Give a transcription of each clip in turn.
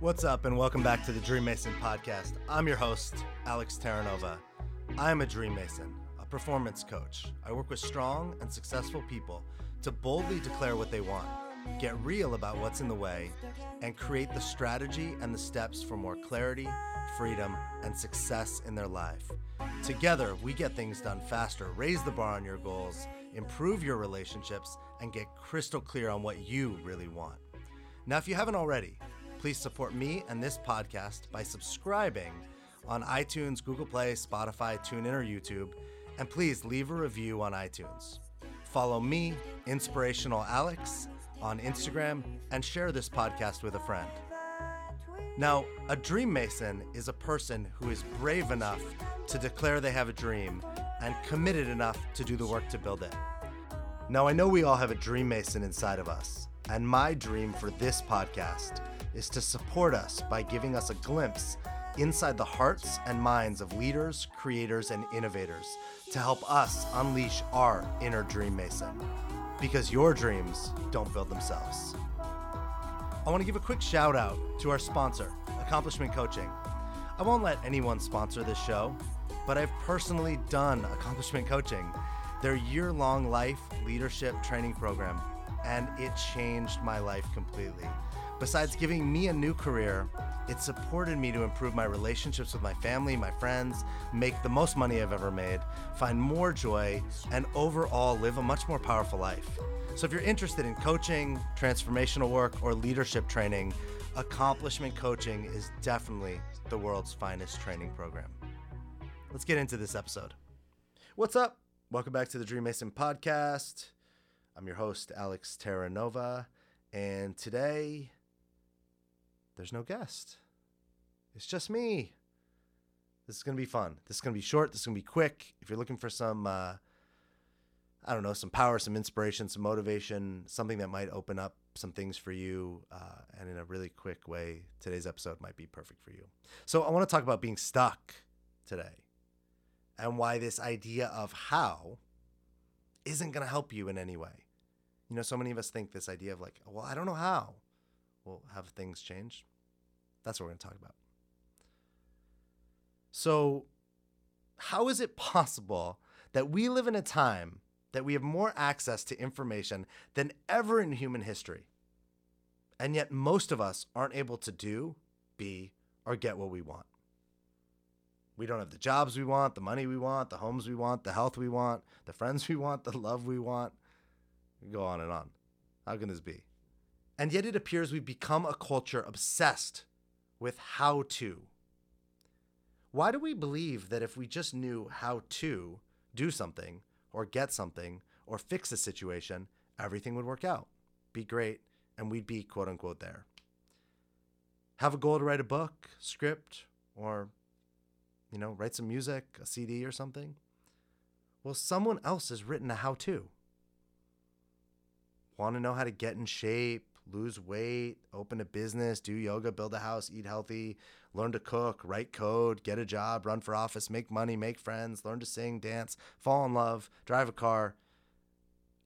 What's up, and welcome back to the Dream Mason podcast. I'm your host, Alex Terranova. I'm a Dream Mason, a performance coach. I work with strong and successful people to boldly declare what they want, get real about what's in the way, and create the strategy and the steps for more clarity, freedom, and success in their life. Together, we get things done faster, raise the bar on your goals, improve your relationships, and get crystal clear on what you really want. Now, if you haven't already, please support me and this podcast by subscribing on iTunes, Google Play, Spotify, TuneIn, or YouTube, and please leave a review on iTunes. Follow me, Inspirational Alex, on Instagram and share this podcast with a friend. Now, a dream mason is a person who is brave enough to declare they have a dream and committed enough to do the work to build it. Now, I know we all have a dream mason inside of us, and my dream for this podcast is to support us by giving us a glimpse inside the hearts and minds of leaders, creators, and innovators to help us unleash our inner dream mason. Because your dreams don't build themselves. I want to give a quick shout out to our sponsor, Accomplishment Coaching. I won't let anyone sponsor this show, but I've personally done Accomplishment Coaching, their year long life leadership training program, and it changed my life completely. Besides giving me a new career, it supported me to improve my relationships with my family, my friends, make the most money I've ever made, find more joy, and overall live a much more powerful life. So if you're interested in coaching, transformational work, or leadership training, Accomplishment Coaching is definitely the world's finest training program. Let's get into this episode. What's up? Welcome back to the Dream Mason podcast. I'm your host, Alex Terranova, and today there's no guest. It's just me. This is to be fun. This is to be short. This is to be quick. If you're looking for some, uh, I don't know, some power, some inspiration, some motivation, something that might open up some things for you, uh, and in a really quick way, today's episode might be perfect for you. So, I want to talk about being stuck today and why this idea of how isn't to help you in any way. You know, so many of us think this idea of like, well, I don't know how. Well, have things changed? That's what we're going to talk about. So, how is it possible that we live in a time that we have more access to information than ever in human history? And yet, most of us aren't able to do, be, or get what we want. We don't have the jobs we want, the money we want, the homes we want, the health we want, the friends we want, the love we want. Go on and on. How can this be? And yet, it appears we've become a culture obsessed with how to. Why do we believe that if we just knew how to do something or get something or fix a situation, everything would work out, be great, and we'd be quote unquote there? Have a goal to write a book, script, or, you know, write some music, a CD or something? Well, someone else has written a how to. Want to know how to get in shape, lose weight, open a business, do yoga, build a house, eat healthy, learn to cook, write code, get a job, run for office, make money, make friends, learn to sing, dance, fall in love, drive a car,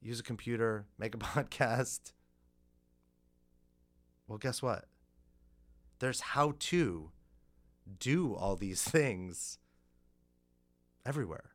use a computer, make a podcast. Well, guess what? There's how to do all these things everywhere.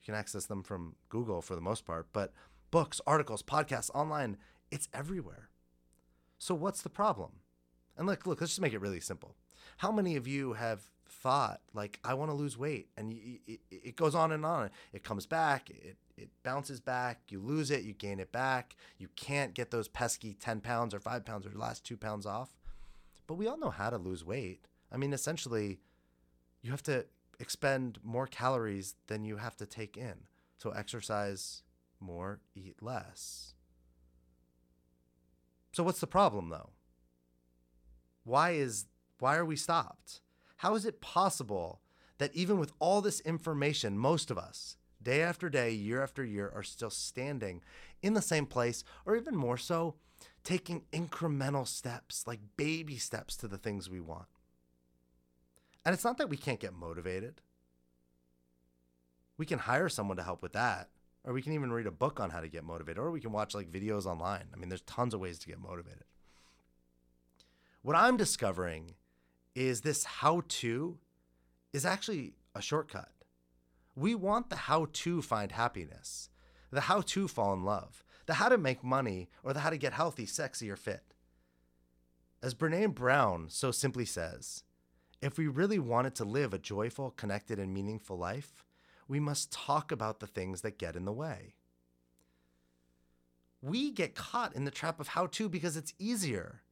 You can access them from Google for the most part, but books, articles, podcasts, online, it's everywhere. So what's the problem? And look, look, let's just make it really simple. How many of you have thought like I want to lose weight, and it, it goes on and on. It comes back, it it bounces back. You lose it, you gain it back. You can't get those pesky ten pounds or five pounds or last two pounds off. But we all know how to lose weight. I mean, essentially, you have to expend more calories than you have to take in. So exercise more, eat less. So what's the problem though? Why is why are we stopped? How is it possible that even with all this information, most of us, day after day, year after year, are still standing in the same place, or even more so, taking incremental steps, like baby steps to the things we want? And it's not that we can't get motivated. We can hire someone to help with that or we can even read a book on how to get motivated or we can watch like videos online i mean there's tons of ways to get motivated What I'm discovering is this how to is actually a shortcut. We want the how to find happiness, the how to fall in love, the how to make money, or the how to get healthy, sexy, or fit. As Brene Brown so simply says, if we really wanted to live a joyful, connected, and meaningful life, we must talk about the things that get in the way. We get caught in the trap of how to because it's easier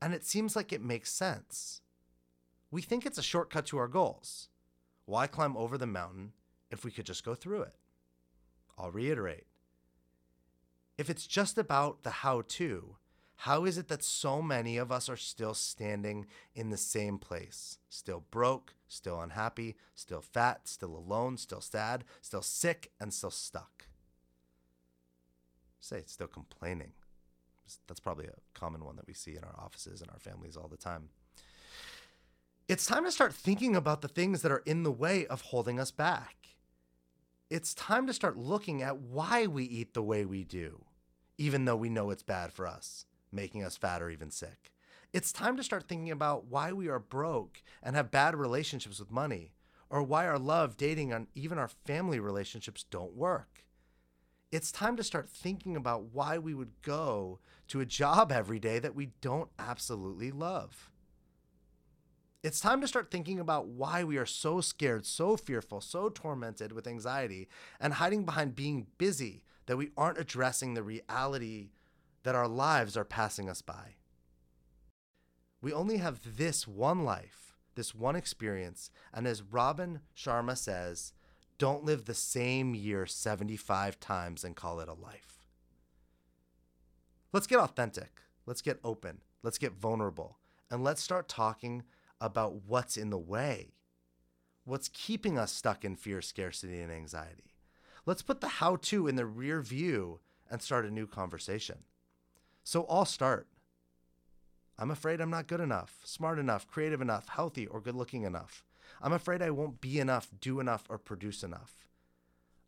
and it seems like it makes sense. We think it's a shortcut to our goals. Why climb over the mountain if we could just go through it? I'll reiterate. If it's just about the how to, how is it that so many of us are still standing in the same place? Still broke, still unhappy, still fat, still alone, still sad, still sick, and still stuck? Say, still complaining. That's probably a common one that we see in our offices and our families all the time. It's time to start thinking about the things that are in the way of holding us back. It's time to start looking at why we eat the way we do, even though we know it's bad for us making us fat or even sick. It's time to start thinking about why we are broke and have bad relationships with money, or why our love, dating, and even our family relationships don't work. It's time to start thinking about why we would go to a job every day that we don't absolutely love. It's time to start thinking about why we are so scared, so fearful, so tormented with anxiety, and hiding behind being busy that we aren't addressing the reality that our lives are passing us by. We only have this one life, this one experience, and as Robin Sharma says, don't live the same year 75 times and call it a life. Let's get authentic. Let's get open. Let's get vulnerable. And let's start talking about what's in the way. What's keeping us stuck in fear, scarcity, and anxiety. Let's put the how to in the rear view and start a new conversation. So I'll start. I'm afraid I'm not good enough, smart enough, creative enough, healthy, or good looking enough. I'm afraid I won't be enough, do enough, or produce enough.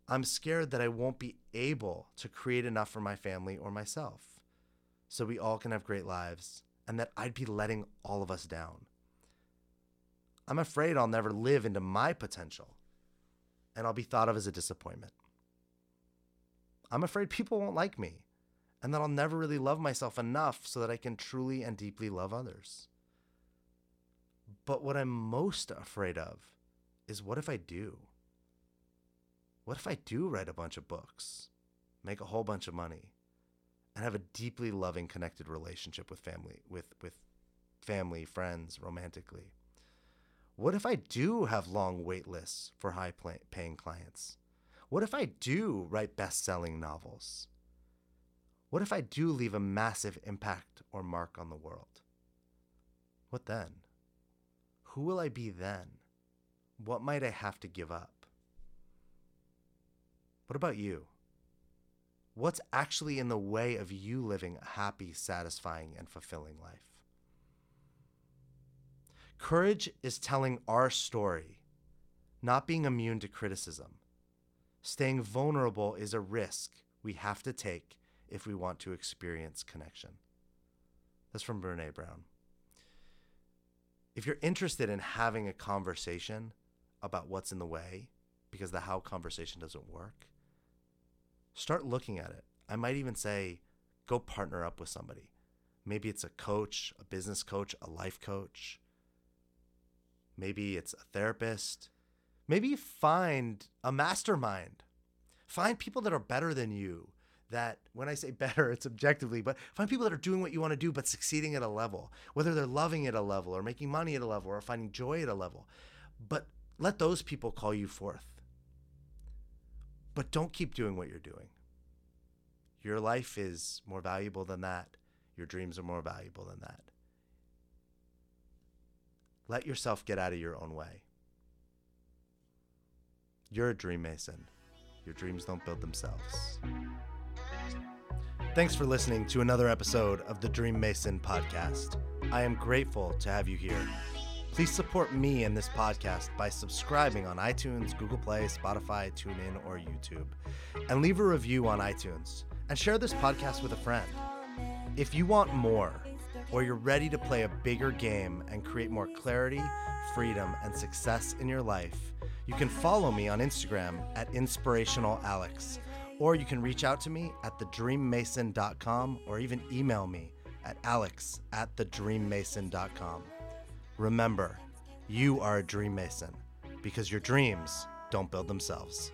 I'm scared that I won't be able to create enough for my family or myself so we all can have great lives and that I'd be letting all of us down. I'm afraid I'll never live into my potential and I'll be thought of as a disappointment. I'm afraid people won't like me and that I'll never really love myself enough so that I can truly and deeply love others. But what I'm most afraid of is what if I do? What if I do write a bunch of books, make a whole bunch of money, and have a deeply loving, connected relationship with family, with, with family, friends, romantically? What if I do have long wait lists for high paying clients? What if I do write best selling novels? What if I do leave a massive impact or mark on the world? What then? Who will I be then? What might I have to give up? What about you? What's actually in the way of you living a happy, satisfying, and fulfilling life? Courage is telling our story, not being immune to criticism. Staying vulnerable is a risk we have to take if we want to experience connection. That's from Brene Brown. If you're interested in having a conversation about what's in the way, because the how conversation doesn't work, start looking at it. I might even say, go partner up with somebody. Maybe it's a coach, a business coach, a life coach. Maybe it's a therapist. Maybe find a mastermind. Find people that are better than you, that when I say better, it's objectively, but find people that are doing what you want to do, but succeeding at a level, whether they're loving at a level or making money at a level or finding joy at a level. But let those people call you forth. But don't keep doing what you're doing. Your life is more valuable than that. Your dreams are more valuable than that. Let yourself get out of your own way. You're a dream mason. Your dreams don't build themselves. Thanks for listening to another episode of the Dream Mason podcast. I am grateful to have you here. Please support me and this podcast by subscribing on iTunes, Google Play, Spotify, TuneIn, or YouTube, and leave a review on iTunes and share this podcast with a friend. If you want more, or you're ready to play a bigger game and create more clarity, freedom, and success in your life, you can follow me on Instagram at inspirationalalex, or you can reach out to me at thedreammason.com or even email me at alex at thedreammason.com. Remember, you are a dream mason because your dreams don't build themselves.